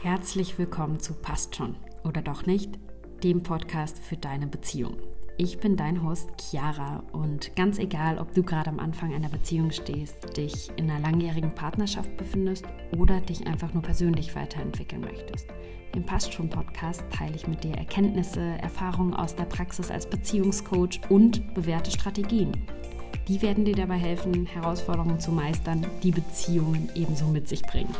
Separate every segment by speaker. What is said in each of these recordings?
Speaker 1: Herzlich willkommen zu Passt schon oder doch nicht, dem Podcast für deine Beziehung. Ich bin dein Host Chiara und ganz egal, ob du gerade am Anfang einer Beziehung stehst, dich in einer langjährigen Partnerschaft befindest oder dich einfach nur persönlich weiterentwickeln möchtest. Im Passt schon Podcast teile ich mit dir Erkenntnisse, Erfahrungen aus der Praxis als Beziehungscoach und bewährte Strategien. Die werden dir dabei helfen, Herausforderungen zu meistern, die Beziehungen ebenso mit sich bringen.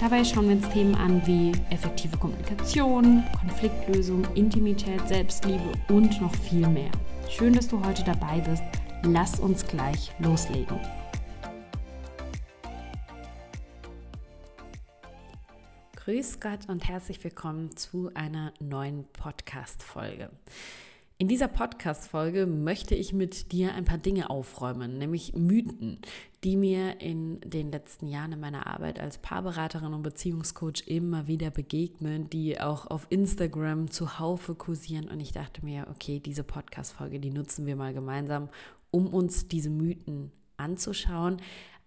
Speaker 1: Dabei schauen wir uns Themen an wie effektive Kommunikation, Konfliktlösung, Intimität, Selbstliebe und noch viel mehr. Schön, dass du heute dabei bist. Lass uns gleich loslegen. Grüß Gott und herzlich willkommen zu einer neuen Podcast-Folge. In dieser Podcast-Folge möchte ich mit dir ein paar Dinge aufräumen, nämlich Mythen, die mir in den letzten Jahren in meiner Arbeit als Paarberaterin und Beziehungscoach immer wieder begegnen, die auch auf Instagram zuhaufe kursieren. Und ich dachte mir, okay, diese Podcast-Folge, die nutzen wir mal gemeinsam, um uns diese Mythen anzuschauen,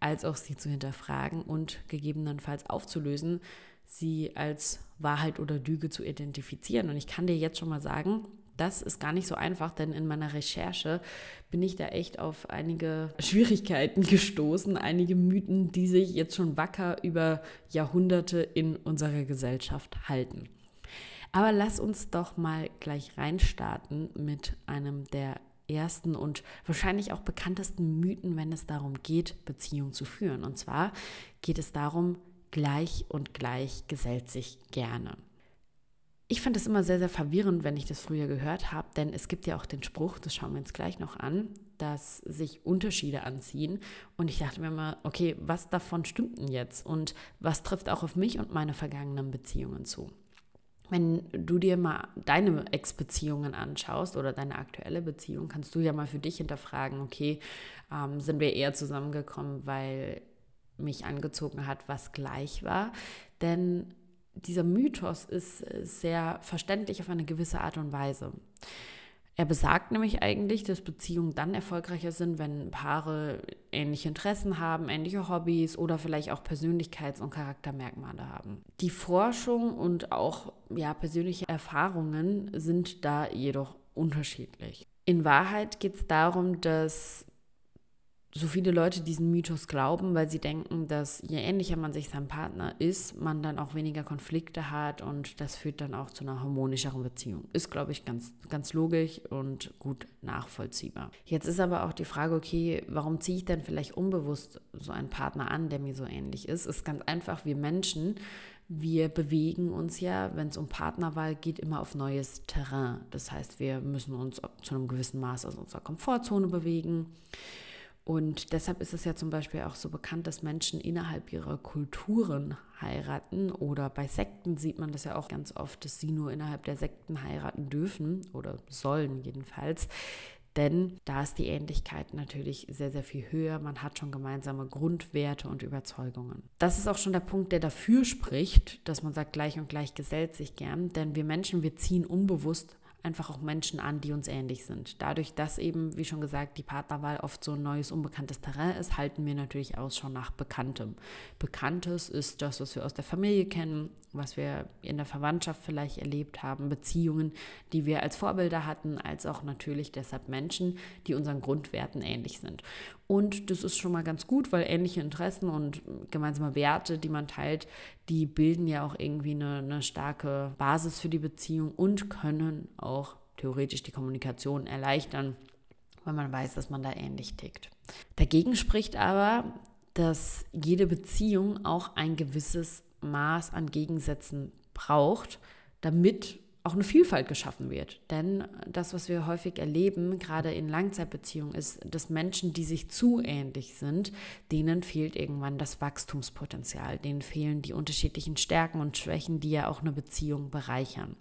Speaker 1: als auch sie zu hinterfragen und gegebenenfalls aufzulösen, sie als Wahrheit oder Lüge zu identifizieren. Und ich kann dir jetzt schon mal sagen, das ist gar nicht so einfach, denn in meiner Recherche bin ich da echt auf einige Schwierigkeiten gestoßen, einige Mythen, die sich jetzt schon wacker über Jahrhunderte in unserer Gesellschaft halten. Aber lass uns doch mal gleich reinstarten mit einem der ersten und wahrscheinlich auch bekanntesten Mythen, wenn es darum geht, Beziehungen zu führen. Und zwar geht es darum, gleich und gleich gesellt sich gerne. Ich fand es immer sehr, sehr verwirrend, wenn ich das früher gehört habe, denn es gibt ja auch den Spruch, das schauen wir uns gleich noch an, dass sich Unterschiede anziehen. Und ich dachte mir immer, okay, was davon stimmt denn jetzt? Und was trifft auch auf mich und meine vergangenen Beziehungen zu? Wenn du dir mal deine Ex-Beziehungen anschaust oder deine aktuelle Beziehung, kannst du ja mal für dich hinterfragen, okay, ähm, sind wir eher zusammengekommen, weil mich angezogen hat, was gleich war? Denn dieser Mythos ist äh, sehr verständlich auf eine gewisse Art und Weise. Er besagt nämlich eigentlich, dass Beziehungen dann erfolgreicher sind, wenn Paare ähnliche Interessen haben, ähnliche Hobbys oder vielleicht auch Persönlichkeits- und Charaktermerkmale haben. Die Forschung und auch ja, persönliche Erfahrungen sind da jedoch unterschiedlich. In Wahrheit geht es darum, dass so viele Leute diesen Mythos glauben, weil sie denken, dass je ähnlicher man sich seinem Partner ist, man dann auch weniger Konflikte hat und das führt dann auch zu einer harmonischeren Beziehung. Ist, glaube ich, ganz, ganz logisch und gut nachvollziehbar. Jetzt ist aber auch die Frage, okay, warum ziehe ich denn vielleicht unbewusst so einen Partner an, der mir so ähnlich ist? Ist ganz einfach, wir Menschen, wir bewegen uns ja, wenn es um Partnerwahl geht, immer auf neues Terrain. Das heißt, wir müssen uns zu einem gewissen Maß aus unserer Komfortzone bewegen. Und deshalb ist es ja zum Beispiel auch so bekannt, dass Menschen innerhalb ihrer Kulturen heiraten oder bei Sekten sieht man das ja auch ganz oft, dass sie nur innerhalb der Sekten heiraten dürfen oder sollen jedenfalls. Denn da ist die Ähnlichkeit natürlich sehr, sehr viel höher. Man hat schon gemeinsame Grundwerte und Überzeugungen. Das ist auch schon der Punkt, der dafür spricht, dass man sagt, gleich und gleich gesellt sich gern. Denn wir Menschen, wir ziehen unbewusst einfach auch Menschen an, die uns ähnlich sind. Dadurch, dass eben, wie schon gesagt, die Partnerwahl oft so ein neues, unbekanntes Terrain ist, halten wir natürlich Ausschau nach Bekanntem. Bekanntes ist das, was wir aus der Familie kennen, was wir in der Verwandtschaft vielleicht erlebt haben, Beziehungen, die wir als Vorbilder hatten, als auch natürlich deshalb Menschen, die unseren Grundwerten ähnlich sind. Und das ist schon mal ganz gut, weil ähnliche Interessen und gemeinsame Werte, die man teilt, die bilden ja auch irgendwie eine, eine starke Basis für die Beziehung und können auch theoretisch die Kommunikation erleichtern, weil man weiß, dass man da ähnlich tickt. Dagegen spricht aber, dass jede Beziehung auch ein gewisses Maß an Gegensätzen braucht, damit auch eine Vielfalt geschaffen wird. Denn das, was wir häufig erleben, gerade in Langzeitbeziehungen, ist, dass Menschen, die sich zu ähnlich sind, denen fehlt irgendwann das Wachstumspotenzial, denen fehlen die unterschiedlichen Stärken und Schwächen, die ja auch eine Beziehung bereichern.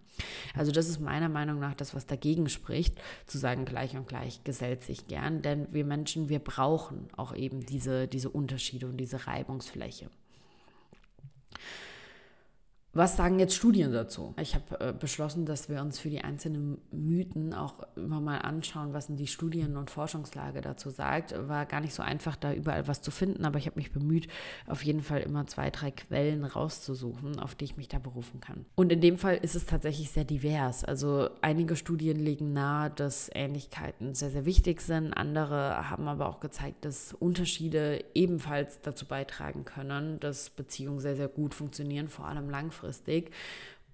Speaker 1: Also das ist meiner Meinung nach das, was dagegen spricht, zu sagen, gleich und gleich gesellt sich gern, denn wir Menschen, wir brauchen auch eben diese, diese Unterschiede und diese Reibungsfläche. Was sagen jetzt Studien dazu? Ich habe äh, beschlossen, dass wir uns für die einzelnen Mythen auch immer mal anschauen, was denn die Studien- und Forschungslage dazu sagt. War gar nicht so einfach, da überall was zu finden, aber ich habe mich bemüht, auf jeden Fall immer zwei, drei Quellen rauszusuchen, auf die ich mich da berufen kann. Und in dem Fall ist es tatsächlich sehr divers. Also einige Studien legen nahe, dass Ähnlichkeiten sehr, sehr wichtig sind. Andere haben aber auch gezeigt, dass Unterschiede ebenfalls dazu beitragen können, dass Beziehungen sehr, sehr gut funktionieren, vor allem langfristig langfristig.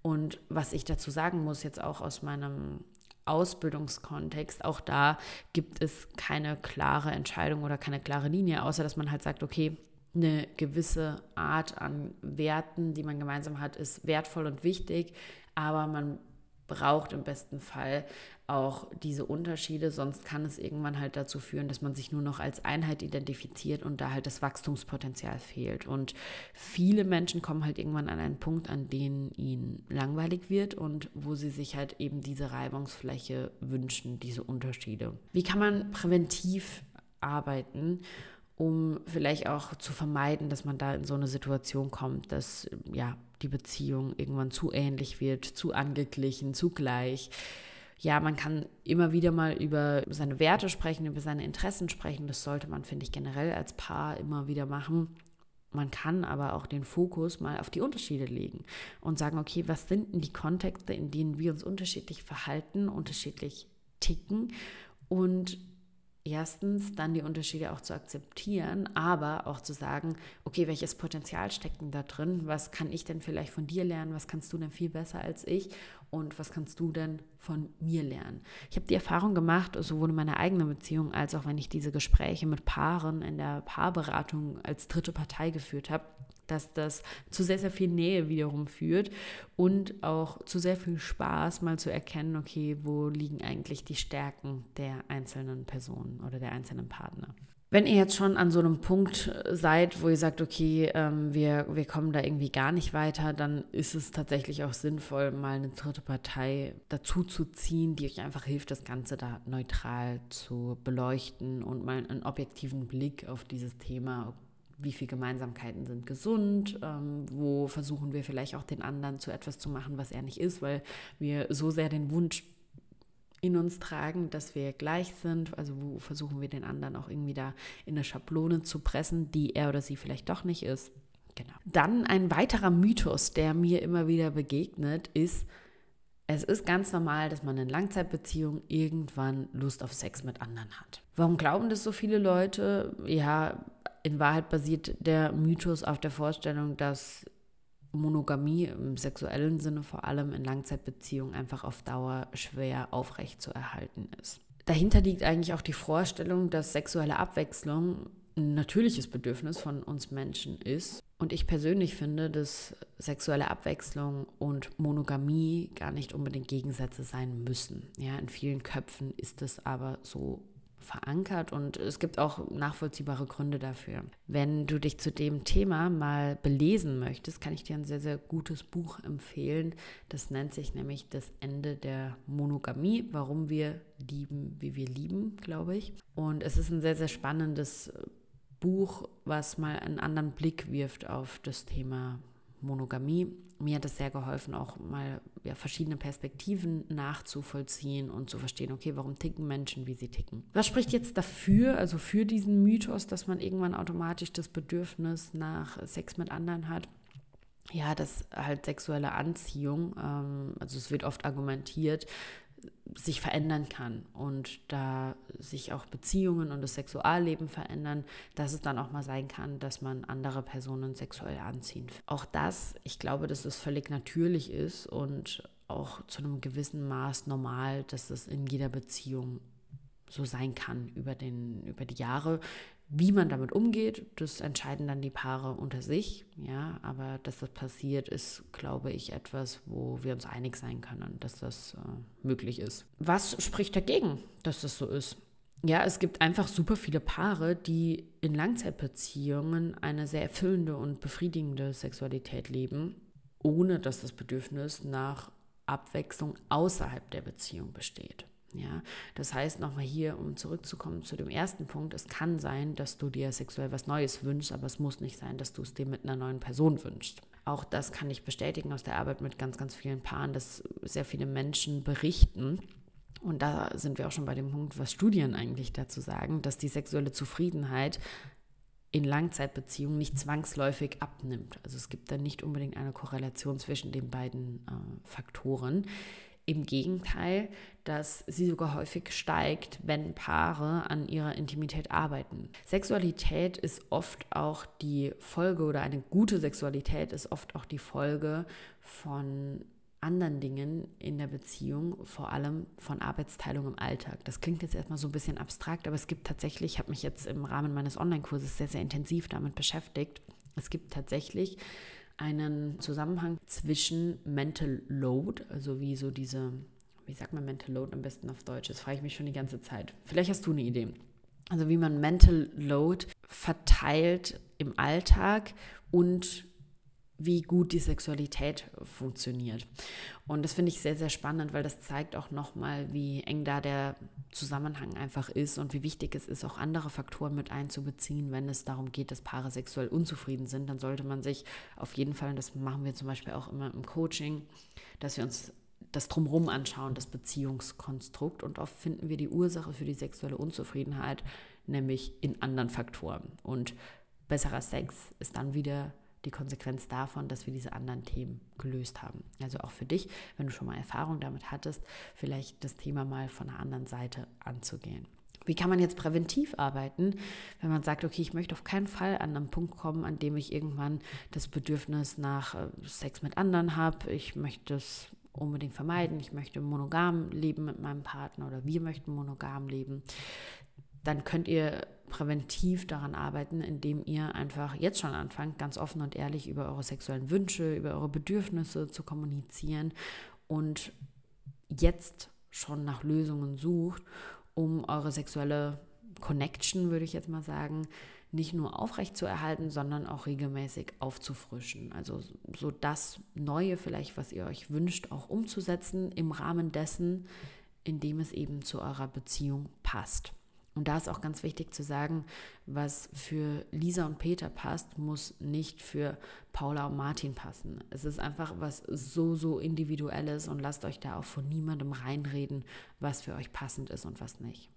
Speaker 1: Und was ich dazu sagen muss, jetzt auch aus meinem Ausbildungskontext, auch da gibt es keine klare Entscheidung oder keine klare Linie, außer dass man halt sagt, okay, eine gewisse Art an Werten, die man gemeinsam hat, ist wertvoll und wichtig, aber man braucht im besten Fall auch diese Unterschiede, sonst kann es irgendwann halt dazu führen, dass man sich nur noch als Einheit identifiziert und da halt das Wachstumspotenzial fehlt. Und viele Menschen kommen halt irgendwann an einen Punkt, an dem ihnen langweilig wird und wo sie sich halt eben diese Reibungsfläche wünschen, diese Unterschiede. Wie kann man präventiv arbeiten? um vielleicht auch zu vermeiden, dass man da in so eine Situation kommt, dass ja die Beziehung irgendwann zu ähnlich wird, zu angeglichen, zu gleich. Ja, man kann immer wieder mal über seine Werte sprechen, über seine Interessen sprechen. Das sollte man, finde ich, generell als Paar immer wieder machen. Man kann aber auch den Fokus mal auf die Unterschiede legen und sagen, okay, was sind denn die Kontexte, in denen wir uns unterschiedlich verhalten, unterschiedlich ticken und erstens dann die Unterschiede auch zu akzeptieren, aber auch zu sagen, okay, welches Potenzial steckt denn da drin? Was kann ich denn vielleicht von dir lernen? Was kannst du denn viel besser als ich? Und was kannst du denn von mir lernen? Ich habe die Erfahrung gemacht, sowohl in meiner eigenen Beziehung als auch wenn ich diese Gespräche mit Paaren in der Paarberatung als dritte Partei geführt habe, dass das zu sehr, sehr viel Nähe wiederum führt und auch zu sehr viel Spaß, mal zu erkennen, okay, wo liegen eigentlich die Stärken der einzelnen Personen oder der einzelnen Partner. Wenn ihr jetzt schon an so einem Punkt seid, wo ihr sagt, okay, ähm, wir, wir kommen da irgendwie gar nicht weiter, dann ist es tatsächlich auch sinnvoll, mal eine dritte Partei dazu zu ziehen, die euch einfach hilft, das Ganze da neutral zu beleuchten und mal einen objektiven Blick auf dieses Thema wie viele Gemeinsamkeiten sind gesund, ähm, wo versuchen wir vielleicht auch den anderen zu etwas zu machen, was er nicht ist, weil wir so sehr den Wunsch in uns tragen, dass wir gleich sind, also wo versuchen wir den anderen auch irgendwie da in eine Schablone zu pressen, die er oder sie vielleicht doch nicht ist. Genau. Dann ein weiterer Mythos, der mir immer wieder begegnet, ist, es ist ganz normal, dass man in Langzeitbeziehungen irgendwann Lust auf Sex mit anderen hat. Warum glauben das so viele Leute? Ja, in Wahrheit basiert der Mythos auf der Vorstellung, dass Monogamie im sexuellen Sinne vor allem in Langzeitbeziehungen einfach auf Dauer schwer aufrecht zu erhalten ist. Dahinter liegt eigentlich auch die Vorstellung, dass sexuelle Abwechslung ein natürliches Bedürfnis von uns Menschen ist. Und ich persönlich finde, dass sexuelle Abwechslung und Monogamie gar nicht unbedingt Gegensätze sein müssen. Ja, in vielen Köpfen ist es aber so verankert und es gibt auch nachvollziehbare Gründe dafür. Wenn du dich zu dem Thema mal belesen möchtest, kann ich dir ein sehr, sehr gutes Buch empfehlen. Das nennt sich nämlich Das Ende der Monogamie, warum wir lieben, wie wir lieben, glaube ich. Und es ist ein sehr, sehr spannendes Buch, was mal einen anderen Blick wirft auf das Thema Monogamie. Mir hat es sehr geholfen, auch mal ja, verschiedene Perspektiven nachzuvollziehen und zu verstehen, okay, warum ticken Menschen, wie sie ticken. Was spricht jetzt dafür, also für diesen Mythos, dass man irgendwann automatisch das Bedürfnis nach Sex mit anderen hat? Ja, dass halt sexuelle Anziehung, ähm, also es wird oft argumentiert, sich verändern kann und da sich auch Beziehungen und das Sexualleben verändern, dass es dann auch mal sein kann, dass man andere Personen sexuell anzieht. Auch das, ich glaube, dass es völlig natürlich ist und auch zu einem gewissen Maß normal, dass es in jeder Beziehung so sein kann über, den, über die Jahre. Wie man damit umgeht, das entscheiden dann die Paare unter sich. Ja, aber dass das passiert, ist, glaube ich, etwas, wo wir uns einig sein können, dass das äh, möglich ist. Was spricht dagegen, dass das so ist? Ja, es gibt einfach super viele Paare, die in Langzeitbeziehungen eine sehr erfüllende und befriedigende Sexualität leben, ohne dass das Bedürfnis nach Abwechslung außerhalb der Beziehung besteht. Ja, das heißt nochmal hier, um zurückzukommen zu dem ersten Punkt, es kann sein, dass du dir sexuell was Neues wünschst, aber es muss nicht sein, dass du es dir mit einer neuen Person wünschst. Auch das kann ich bestätigen aus der Arbeit mit ganz, ganz vielen Paaren, dass sehr viele Menschen berichten, und da sind wir auch schon bei dem Punkt, was Studien eigentlich dazu sagen, dass die sexuelle Zufriedenheit in Langzeitbeziehungen nicht zwangsläufig abnimmt. Also es gibt da nicht unbedingt eine Korrelation zwischen den beiden äh, Faktoren. Im Gegenteil, dass sie sogar häufig steigt, wenn Paare an ihrer Intimität arbeiten. Sexualität ist oft auch die Folge oder eine gute Sexualität ist oft auch die Folge von anderen Dingen in der Beziehung, vor allem von Arbeitsteilung im Alltag. Das klingt jetzt erstmal so ein bisschen abstrakt, aber es gibt tatsächlich, ich habe mich jetzt im Rahmen meines Online-Kurses sehr, sehr intensiv damit beschäftigt. Es gibt tatsächlich einen Zusammenhang zwischen Mental Load, also wie so diese, wie sagt man Mental Load am besten auf Deutsch? Das frage ich mich schon die ganze Zeit. Vielleicht hast du eine Idee. Also wie man Mental Load verteilt im Alltag und wie gut die Sexualität funktioniert. Und das finde ich sehr, sehr spannend, weil das zeigt auch nochmal, wie eng da der Zusammenhang einfach ist und wie wichtig es ist, auch andere Faktoren mit einzubeziehen, wenn es darum geht, dass Paare sexuell unzufrieden sind. Dann sollte man sich auf jeden Fall, und das machen wir zum Beispiel auch immer im Coaching, dass wir uns das Drumherum anschauen, das Beziehungskonstrukt. Und oft finden wir die Ursache für die sexuelle Unzufriedenheit nämlich in anderen Faktoren. Und besserer Sex ist dann wieder die Konsequenz davon, dass wir diese anderen Themen gelöst haben. Also auch für dich, wenn du schon mal Erfahrung damit hattest, vielleicht das Thema mal von einer anderen Seite anzugehen. Wie kann man jetzt präventiv arbeiten, wenn man sagt, okay, ich möchte auf keinen Fall an einen Punkt kommen, an dem ich irgendwann das Bedürfnis nach äh, Sex mit anderen habe. Ich möchte es unbedingt vermeiden. Ich möchte monogam leben mit meinem Partner oder wir möchten monogam leben. Dann könnt ihr präventiv daran arbeiten, indem ihr einfach jetzt schon anfangt, ganz offen und ehrlich über eure sexuellen Wünsche, über eure Bedürfnisse zu kommunizieren und jetzt schon nach Lösungen sucht, um eure sexuelle Connection, würde ich jetzt mal sagen, nicht nur aufrecht zu erhalten, sondern auch regelmäßig aufzufrischen. Also so das Neue vielleicht, was ihr euch wünscht, auch umzusetzen im Rahmen dessen, in dem es eben zu eurer Beziehung passt. Und da ist auch ganz wichtig zu sagen, was für Lisa und Peter passt, muss nicht für Paula und Martin passen. Es ist einfach was so, so individuelles und lasst euch da auch von niemandem reinreden, was für euch passend ist und was nicht.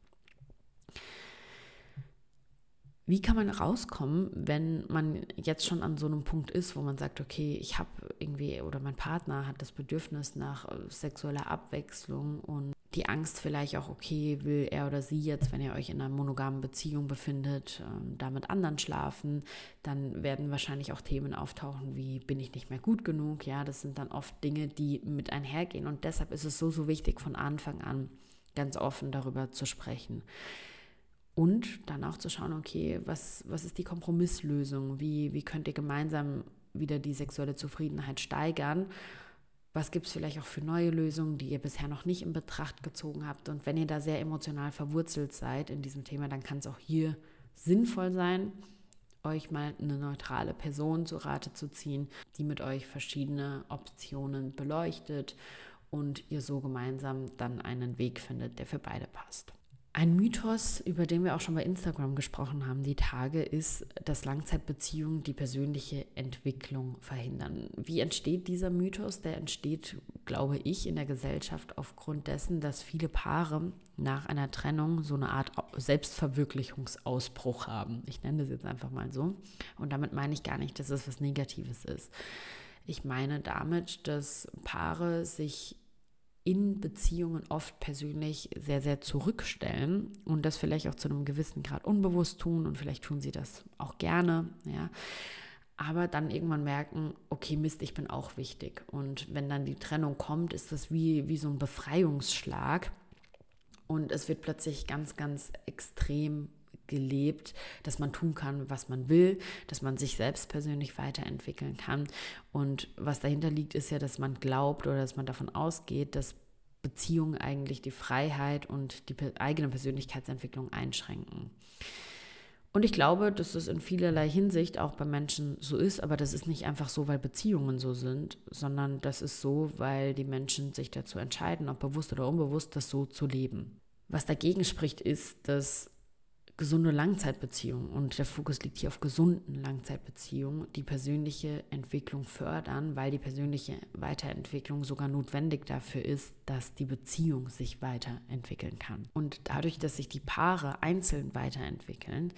Speaker 1: Wie kann man rauskommen, wenn man jetzt schon an so einem Punkt ist, wo man sagt, okay, ich habe irgendwie oder mein Partner hat das Bedürfnis nach sexueller Abwechslung und die Angst vielleicht auch, okay, will er oder sie jetzt, wenn ihr euch in einer monogamen Beziehung befindet, ähm, da mit anderen schlafen, dann werden wahrscheinlich auch Themen auftauchen wie, bin ich nicht mehr gut genug? Ja, das sind dann oft Dinge, die mit einhergehen. Und deshalb ist es so, so wichtig, von Anfang an ganz offen darüber zu sprechen. Und dann auch zu schauen, okay, was, was ist die Kompromisslösung? Wie, wie könnt ihr gemeinsam wieder die sexuelle Zufriedenheit steigern? Was gibt es vielleicht auch für neue Lösungen, die ihr bisher noch nicht in Betracht gezogen habt? Und wenn ihr da sehr emotional verwurzelt seid in diesem Thema, dann kann es auch hier sinnvoll sein, euch mal eine neutrale Person zu Rate zu ziehen, die mit euch verschiedene Optionen beleuchtet und ihr so gemeinsam dann einen Weg findet, der für beide passt. Ein Mythos, über den wir auch schon bei Instagram gesprochen haben, die Tage, ist, dass Langzeitbeziehungen die persönliche Entwicklung verhindern. Wie entsteht dieser Mythos? Der entsteht, glaube ich, in der Gesellschaft aufgrund dessen, dass viele Paare nach einer Trennung so eine Art Selbstverwirklichungsausbruch haben. Ich nenne das jetzt einfach mal so. Und damit meine ich gar nicht, dass es was Negatives ist. Ich meine damit, dass Paare sich in Beziehungen oft persönlich sehr, sehr zurückstellen und das vielleicht auch zu einem gewissen Grad unbewusst tun und vielleicht tun sie das auch gerne, ja. Aber dann irgendwann merken, okay, Mist, ich bin auch wichtig. Und wenn dann die Trennung kommt, ist das wie, wie so ein Befreiungsschlag. Und es wird plötzlich ganz, ganz extrem gelebt, dass man tun kann, was man will, dass man sich selbst persönlich weiterentwickeln kann. Und was dahinter liegt, ist ja, dass man glaubt oder dass man davon ausgeht, dass Beziehungen eigentlich die Freiheit und die eigene Persönlichkeitsentwicklung einschränken. Und ich glaube, dass es in vielerlei Hinsicht auch bei Menschen so ist, aber das ist nicht einfach so, weil Beziehungen so sind, sondern das ist so, weil die Menschen sich dazu entscheiden, ob bewusst oder unbewusst, das so zu leben. Was dagegen spricht, ist, dass gesunde Langzeitbeziehungen und der Fokus liegt hier auf gesunden Langzeitbeziehungen, die persönliche Entwicklung fördern, weil die persönliche Weiterentwicklung sogar notwendig dafür ist, dass die Beziehung sich weiterentwickeln kann. Und dadurch, dass sich die Paare einzeln weiterentwickeln,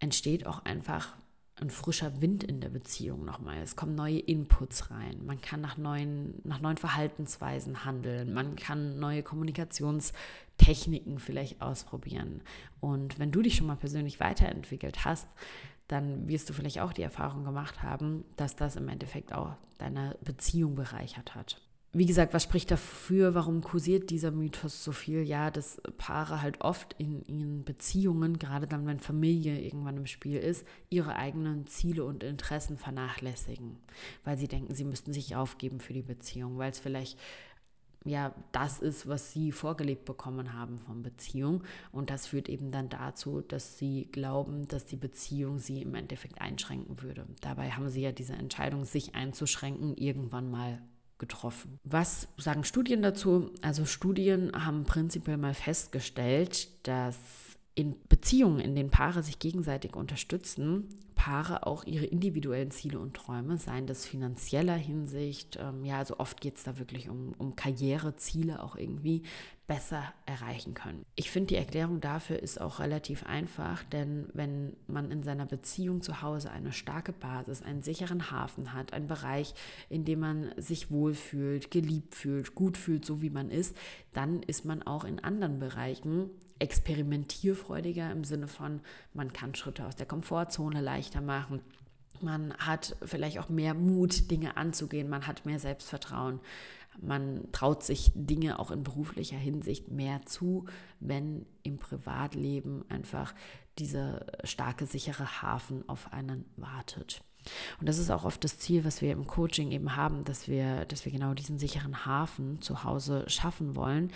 Speaker 1: entsteht auch einfach ein frischer Wind in der Beziehung nochmal. Es kommen neue Inputs rein. Man kann nach neuen, nach neuen Verhaltensweisen handeln. Man kann neue Kommunikationstechniken vielleicht ausprobieren. Und wenn du dich schon mal persönlich weiterentwickelt hast, dann wirst du vielleicht auch die Erfahrung gemacht haben, dass das im Endeffekt auch deine Beziehung bereichert hat wie gesagt, was spricht dafür? Warum kursiert dieser Mythos so viel? Ja, dass Paare halt oft in ihren Beziehungen, gerade dann, wenn Familie irgendwann im Spiel ist, ihre eigenen Ziele und Interessen vernachlässigen, weil sie denken, sie müssten sich aufgeben für die Beziehung, weil es vielleicht ja das ist, was sie vorgelebt bekommen haben von Beziehung. Und das führt eben dann dazu, dass sie glauben, dass die Beziehung sie im Endeffekt einschränken würde. Dabei haben sie ja diese Entscheidung, sich einzuschränken, irgendwann mal getroffen. Was sagen Studien dazu? Also Studien haben prinzipiell mal festgestellt, dass in Beziehungen, in denen Paare sich gegenseitig unterstützen, Paare auch ihre individuellen Ziele und Träume, seien das finanzieller Hinsicht, ähm, ja, also oft geht es da wirklich um, um Karriereziele auch irgendwie, besser erreichen können. Ich finde, die Erklärung dafür ist auch relativ einfach, denn wenn man in seiner Beziehung zu Hause eine starke Basis, einen sicheren Hafen hat, einen Bereich, in dem man sich wohlfühlt, geliebt fühlt, gut fühlt, so wie man ist, dann ist man auch in anderen Bereichen experimentierfreudiger im Sinne von, man kann Schritte aus der Komfortzone leichter machen. Man hat vielleicht auch mehr Mut, Dinge anzugehen. Man hat mehr Selbstvertrauen. Man traut sich Dinge auch in beruflicher Hinsicht mehr zu, wenn im Privatleben einfach dieser starke, sichere Hafen auf einen wartet. Und das ist auch oft das Ziel, was wir im Coaching eben haben, dass wir, dass wir genau diesen sicheren Hafen zu Hause schaffen wollen,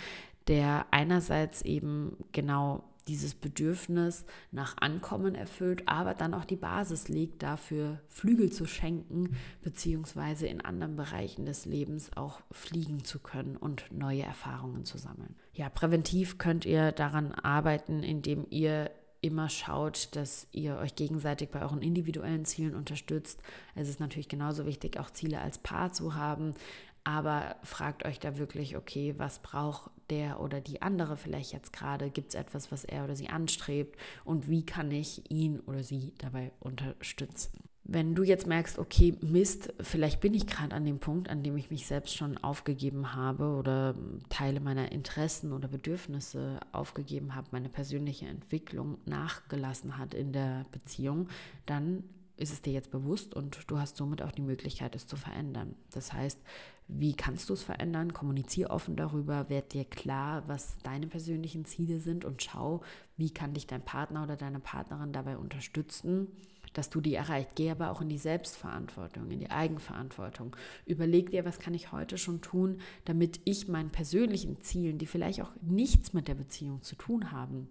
Speaker 1: der einerseits eben genau dieses Bedürfnis nach Ankommen erfüllt, aber dann auch die Basis legt, dafür Flügel zu schenken, beziehungsweise in anderen Bereichen des Lebens auch fliegen zu können und neue Erfahrungen zu sammeln. Ja, präventiv könnt ihr daran arbeiten, indem ihr immer schaut, dass ihr euch gegenseitig bei euren individuellen Zielen unterstützt. Es ist natürlich genauso wichtig, auch Ziele als Paar zu haben, aber fragt euch da wirklich, okay, was braucht der oder die andere vielleicht jetzt gerade? Gibt es etwas, was er oder sie anstrebt? Und wie kann ich ihn oder sie dabei unterstützen? Wenn du jetzt merkst, okay, Mist, vielleicht bin ich gerade an dem Punkt, an dem ich mich selbst schon aufgegeben habe oder Teile meiner Interessen oder Bedürfnisse aufgegeben habe, meine persönliche Entwicklung nachgelassen hat in der Beziehung, dann ist es dir jetzt bewusst und du hast somit auch die Möglichkeit, es zu verändern. Das heißt, wie kannst du es verändern? Kommuniziere offen darüber, werd dir klar, was deine persönlichen Ziele sind und schau, wie kann dich dein Partner oder deine Partnerin dabei unterstützen, dass du die erreicht. Geh aber auch in die Selbstverantwortung, in die Eigenverantwortung. Überleg dir, was kann ich heute schon tun, damit ich meinen persönlichen Zielen, die vielleicht auch nichts mit der Beziehung zu tun haben,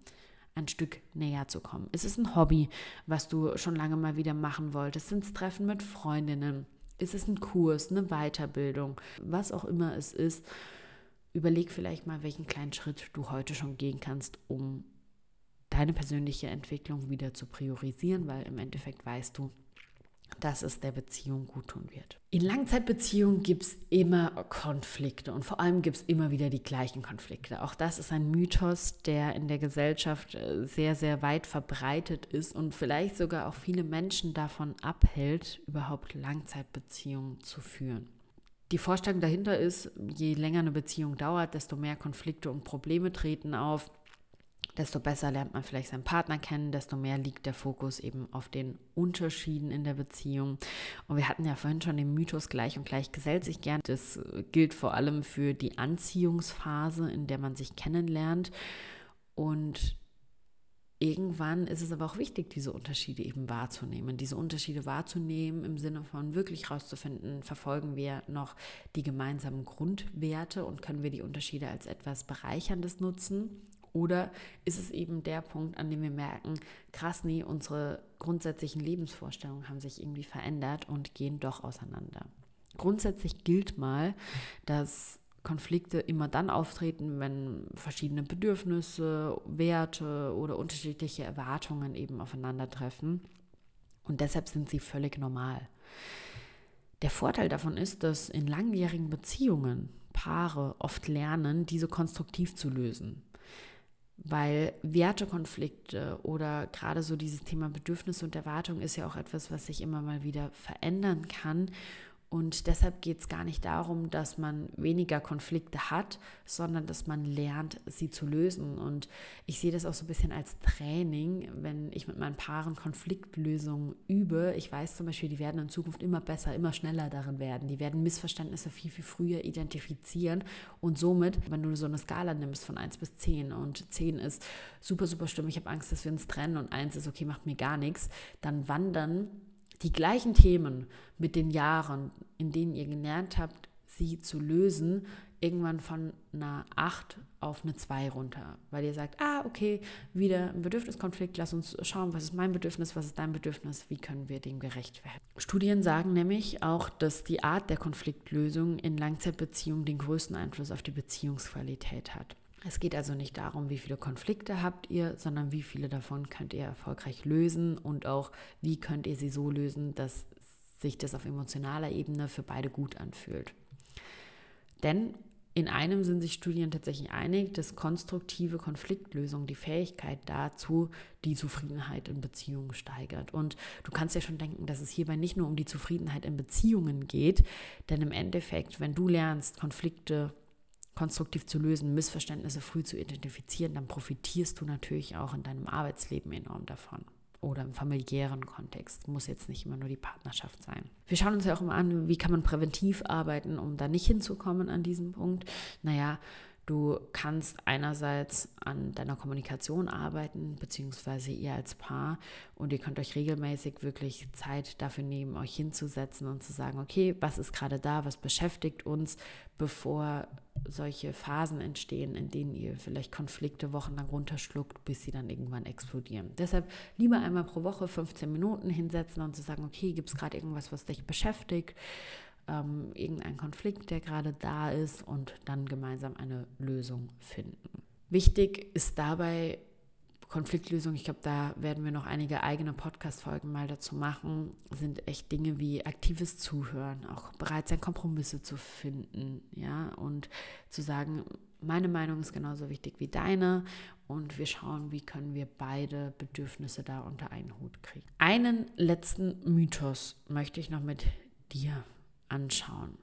Speaker 1: ein Stück näher zu kommen. Ist es ein Hobby, was du schon lange mal wieder machen wolltest? Sind es Treffen mit Freundinnen? Ist es ein Kurs, eine Weiterbildung? Was auch immer es ist, überleg vielleicht mal, welchen kleinen Schritt du heute schon gehen kannst, um deine persönliche Entwicklung wieder zu priorisieren, weil im Endeffekt weißt du, dass es der Beziehung gut tun wird. In Langzeitbeziehungen gibt es immer Konflikte und vor allem gibt es immer wieder die gleichen Konflikte. Auch das ist ein Mythos, der in der Gesellschaft äh, sehr, sehr weit verbreitet ist und vielleicht sogar auch viele Menschen davon abhält, überhaupt Langzeitbeziehungen zu führen. Die Vorstellung dahinter ist, je länger eine Beziehung dauert, desto mehr Konflikte und Probleme treten auf desto besser lernt man vielleicht seinen Partner kennen, desto mehr liegt der Fokus eben auf den Unterschieden in der Beziehung. Und wir hatten ja vorhin schon den Mythos gleich und gleich gesellt sich gern. Das gilt vor allem für die Anziehungsphase, in der man sich kennenlernt. Und irgendwann ist es aber auch wichtig, diese Unterschiede eben wahrzunehmen. Diese Unterschiede wahrzunehmen im Sinne von wirklich rauszufinden, verfolgen wir noch die gemeinsamen Grundwerte und können wir die Unterschiede als etwas Bereicherndes nutzen oder ist es eben der Punkt, an dem wir merken, krass, nee, unsere grundsätzlichen Lebensvorstellungen haben sich irgendwie verändert und gehen doch auseinander. Grundsätzlich gilt mal, dass Konflikte immer dann auftreten, wenn verschiedene Bedürfnisse, Werte oder unterschiedliche Erwartungen eben aufeinandertreffen. Und deshalb sind sie völlig normal. Der Vorteil davon ist, dass in langjährigen Beziehungen Paare oft lernen, diese konstruktiv zu lösen. Weil Wertekonflikte oder gerade so dieses Thema Bedürfnisse und Erwartungen ist ja auch etwas, was sich immer mal wieder verändern kann und deshalb geht es gar nicht darum, dass man weniger Konflikte hat, sondern dass man lernt, sie zu lösen. Und ich sehe das auch so ein bisschen als Training, wenn ich mit meinen Paaren Konfliktlösungen übe. Ich weiß zum Beispiel, die werden in Zukunft immer besser, immer schneller darin werden. Die werden Missverständnisse viel, viel früher identifizieren. Und somit, wenn du so eine Skala nimmst von 1 bis 10 und 10 ist super, super schlimm, ich habe Angst, dass wir uns trennen und 1 ist okay, macht mir gar nichts, dann wandern die gleichen Themen mit den Jahren, in denen ihr gelernt habt, sie zu lösen, irgendwann von einer 8 auf eine 2 runter, weil ihr sagt, ah, okay, wieder ein Bedürfniskonflikt, lass uns schauen, was ist mein Bedürfnis, was ist dein Bedürfnis, wie können wir dem gerecht werden. Studien sagen nämlich auch, dass die Art der Konfliktlösung in Langzeitbeziehungen den größten Einfluss auf die Beziehungsqualität hat. Es geht also nicht darum, wie viele Konflikte habt ihr, sondern wie viele davon könnt ihr erfolgreich lösen und auch wie könnt ihr sie so lösen, dass sich das auf emotionaler Ebene für beide gut anfühlt. Denn in einem sind sich Studien tatsächlich einig, dass konstruktive Konfliktlösung die Fähigkeit dazu die Zufriedenheit in Beziehungen steigert. Und du kannst ja schon denken, dass es hierbei nicht nur um die Zufriedenheit in Beziehungen geht, denn im Endeffekt, wenn du lernst, Konflikte konstruktiv zu lösen, Missverständnisse früh zu identifizieren, dann profitierst du natürlich auch in deinem Arbeitsleben enorm davon. Oder im familiären Kontext. Muss jetzt nicht immer nur die Partnerschaft sein. Wir schauen uns ja auch immer an, wie kann man präventiv arbeiten, um da nicht hinzukommen an diesem Punkt. Naja, Du kannst einerseits an deiner Kommunikation arbeiten, beziehungsweise ihr als Paar, und ihr könnt euch regelmäßig wirklich Zeit dafür nehmen, euch hinzusetzen und zu sagen, okay, was ist gerade da, was beschäftigt uns, bevor solche Phasen entstehen, in denen ihr vielleicht Konflikte wochenlang runterschluckt, bis sie dann irgendwann explodieren. Deshalb lieber einmal pro Woche 15 Minuten hinsetzen und zu sagen, okay, gibt es gerade irgendwas, was dich beschäftigt? ähm, irgendein Konflikt, der gerade da ist und dann gemeinsam eine Lösung finden. Wichtig ist dabei Konfliktlösung, ich glaube, da werden wir noch einige eigene Podcast-Folgen mal dazu machen, sind echt Dinge wie aktives Zuhören, auch bereit sein, Kompromisse zu finden, ja, und zu sagen, meine Meinung ist genauso wichtig wie deine und wir schauen, wie können wir beide Bedürfnisse da unter einen Hut kriegen. Einen letzten Mythos möchte ich noch mit dir anschauen.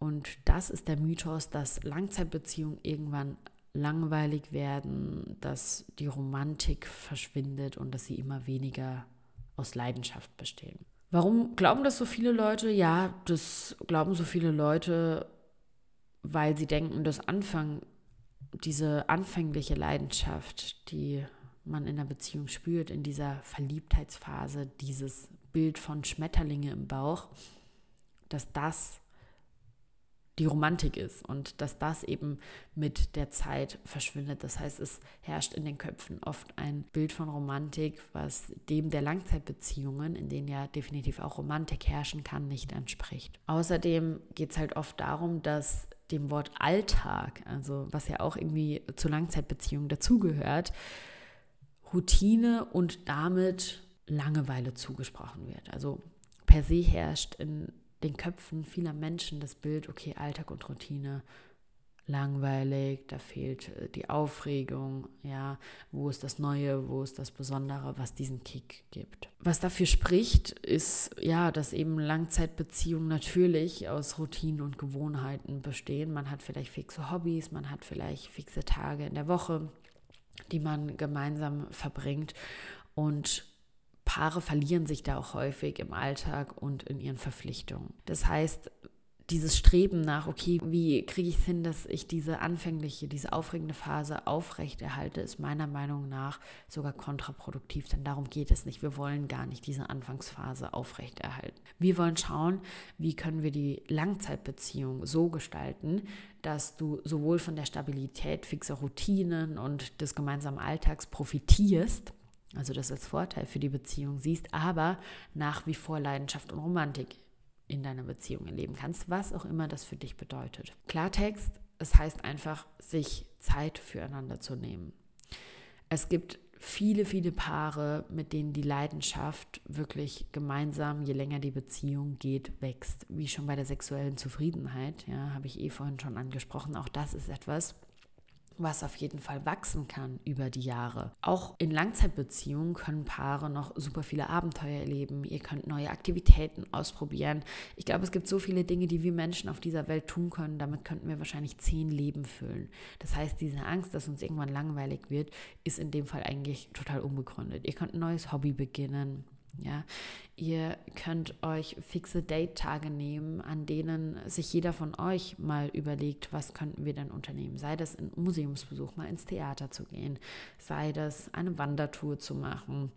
Speaker 1: Und das ist der Mythos, dass Langzeitbeziehungen irgendwann langweilig werden, dass die Romantik verschwindet und dass sie immer weniger aus Leidenschaft bestehen. Warum glauben das so viele Leute? Ja, das glauben so viele Leute, weil sie denken, dass Anfang, diese anfängliche Leidenschaft, die man in der Beziehung spürt, in dieser Verliebtheitsphase, dieses Bild von Schmetterlinge im Bauch, dass das die Romantik ist und dass das eben mit der Zeit verschwindet. Das heißt, es herrscht in den Köpfen oft ein Bild von Romantik, was dem der Langzeitbeziehungen, in denen ja definitiv auch Romantik herrschen kann, nicht entspricht. Außerdem geht es halt oft darum, dass dem Wort Alltag, also was ja auch irgendwie zu Langzeitbeziehungen dazugehört, Routine und damit Langeweile zugesprochen wird. Also per se herrscht in den Köpfen vieler Menschen das Bild, okay, Alltag und Routine, langweilig, da fehlt äh, die Aufregung, ja, wo ist das Neue, wo ist das Besondere, was diesen Kick gibt. Was dafür spricht, ist ja, dass eben Langzeitbeziehungen natürlich aus Routinen und Gewohnheiten bestehen. Man hat vielleicht fixe Hobbys, man hat vielleicht fixe Tage in der Woche, die man gemeinsam verbringt und Paare verlieren sich da auch häufig im Alltag und in ihren Verpflichtungen. Das heißt, dieses Streben nach, okay, wie kriege ich es hin, dass ich diese anfängliche, diese aufregende Phase aufrechterhalte, ist meiner Meinung nach sogar kontraproduktiv, denn darum geht es nicht. Wir wollen gar nicht diese Anfangsphase aufrechterhalten. Wir wollen schauen, wie können wir die Langzeitbeziehung so gestalten, dass du sowohl von der Stabilität fixer Routinen und des gemeinsamen Alltags profitierst, also das als Vorteil für die Beziehung siehst, aber nach wie vor Leidenschaft und Romantik in deiner Beziehung erleben kannst, was auch immer das für dich bedeutet. Klartext, es heißt einfach, sich Zeit füreinander zu nehmen. Es gibt viele, viele Paare, mit denen die Leidenschaft wirklich gemeinsam, je länger die Beziehung geht, wächst. Wie schon bei der sexuellen Zufriedenheit, ja, habe ich eh vorhin schon angesprochen. Auch das ist etwas, was auf jeden Fall wachsen kann über die Jahre. Auch in Langzeitbeziehungen können Paare noch super viele Abenteuer erleben. Ihr könnt neue Aktivitäten ausprobieren. Ich glaube, es gibt so viele Dinge, die wir Menschen auf dieser Welt tun können. Damit könnten wir wahrscheinlich zehn Leben füllen. Das heißt, diese Angst, dass uns irgendwann langweilig wird, ist in dem Fall eigentlich total unbegründet. Ihr könnt ein neues Hobby beginnen. Ja, ihr könnt euch fixe Date-Tage nehmen, an denen sich jeder von euch mal überlegt, was könnten wir denn unternehmen. Sei das ein Museumsbesuch, mal ins Theater zu gehen, sei das eine Wandertour zu machen.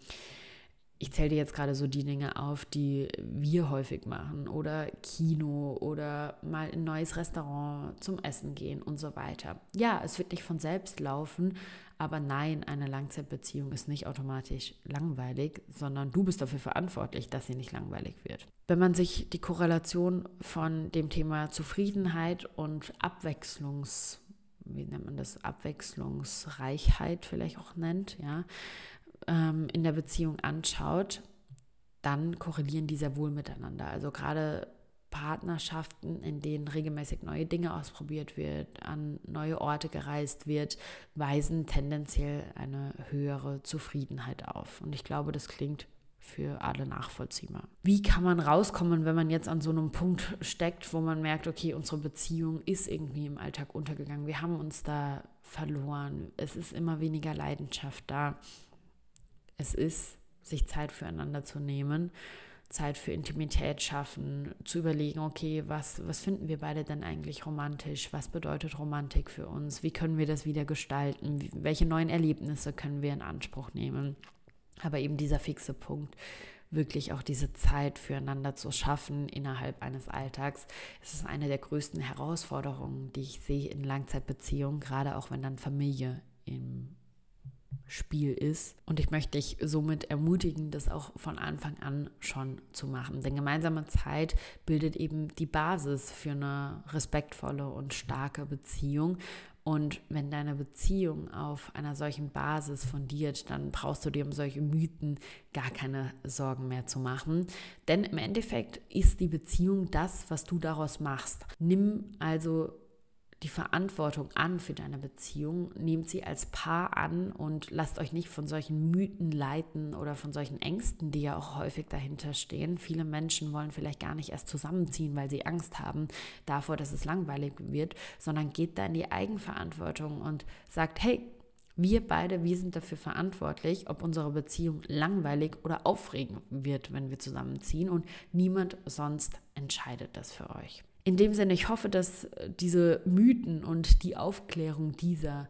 Speaker 1: Ich zähle dir jetzt gerade so die Dinge auf, die wir häufig machen oder Kino oder mal ein neues Restaurant zum Essen gehen und so weiter. Ja, es wird nicht von selbst laufen, aber nein, eine Langzeitbeziehung ist nicht automatisch langweilig, sondern du bist dafür verantwortlich, dass sie nicht langweilig wird. Wenn man sich die Korrelation von dem Thema Zufriedenheit und Abwechslungs, wie nennt man das, Abwechslungsreichheit vielleicht auch nennt, ja, ähm, in der Beziehung anschaut, dann korrelieren die sehr wohl miteinander. Also gerade Partnerschaften, in denen regelmäßig neue Dinge ausprobiert wird, an neue Orte gereist wird, weisen tendenziell eine höhere Zufriedenheit auf. Und ich glaube, das klingt für alle nachvollziehbar. Wie kann man rauskommen, wenn man jetzt an so einem Punkt steckt, wo man merkt, okay, unsere Beziehung ist irgendwie im Alltag untergegangen, wir haben uns da verloren, es ist immer weniger Leidenschaft da. Es ist, sich Zeit füreinander zu nehmen Zeit für Intimität schaffen, zu überlegen, okay, was, was finden wir beide denn eigentlich romantisch? Was bedeutet Romantik für uns? Wie können wir das wieder gestalten? Welche neuen Erlebnisse können wir in Anspruch nehmen? Aber eben dieser fixe Punkt, wirklich auch diese Zeit füreinander zu schaffen innerhalb eines Alltags, es ist eine der größten Herausforderungen, die ich sehe in Langzeitbeziehungen, gerade auch wenn dann Familie im Spiel ist. Und ich möchte dich somit ermutigen, das auch von Anfang an schon zu machen. Denn gemeinsame Zeit bildet eben die Basis für eine respektvolle und starke Beziehung. Und wenn deine Beziehung auf einer solchen Basis fundiert, dann brauchst du dir um solche Mythen gar keine Sorgen mehr zu machen. Denn im Endeffekt ist die Beziehung das, was du daraus machst. Nimm also die Verantwortung an für deine Beziehung, nehmt sie als Paar an und lasst euch nicht von solchen Mythen leiten oder von solchen Ängsten, die ja auch häufig dahinter stehen. Viele Menschen wollen vielleicht gar nicht erst zusammenziehen, weil sie Angst haben davor, dass es langweilig wird, sondern geht da in die Eigenverantwortung und sagt, hey, wir beide, wir sind dafür verantwortlich, ob unsere Beziehung langweilig oder aufregend wird, wenn wir zusammenziehen und niemand sonst entscheidet das für euch. In dem Sinne, ich hoffe, dass äh, diese Mythen und die Aufklärung dieser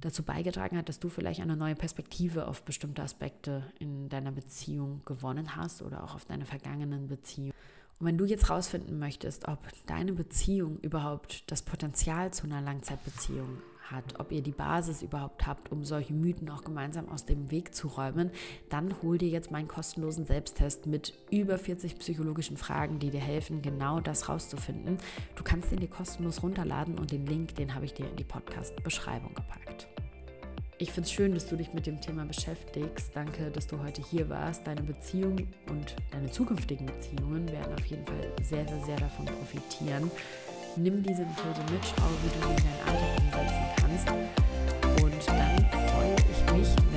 Speaker 1: dazu beigetragen hat, dass du vielleicht eine neue Perspektive auf bestimmte Aspekte in deiner Beziehung gewonnen hast oder auch auf deine vergangenen Beziehungen. Und wenn du jetzt rausfinden möchtest, ob deine Beziehung überhaupt das Potenzial zu einer Langzeitbeziehung hat, ob ihr die Basis überhaupt habt, um solche Mythen auch gemeinsam aus dem Weg zu räumen, dann hol dir jetzt meinen kostenlosen Selbsttest mit über 40 psychologischen Fragen, die dir helfen, genau das rauszufinden. Du kannst ihn dir kostenlos runterladen und den Link, den habe ich dir in die Podcast-Beschreibung gepackt. Ich finde es schön, dass du dich mit dem Thema beschäftigst. Danke, dass du heute hier warst. Deine Beziehung und deine zukünftigen Beziehungen werden auf jeden Fall sehr, sehr, sehr davon profitieren. Nimm diese Impulse mit, schau, wie du sie in deinen Alltag umsetzen kannst. Und dann freue ich mich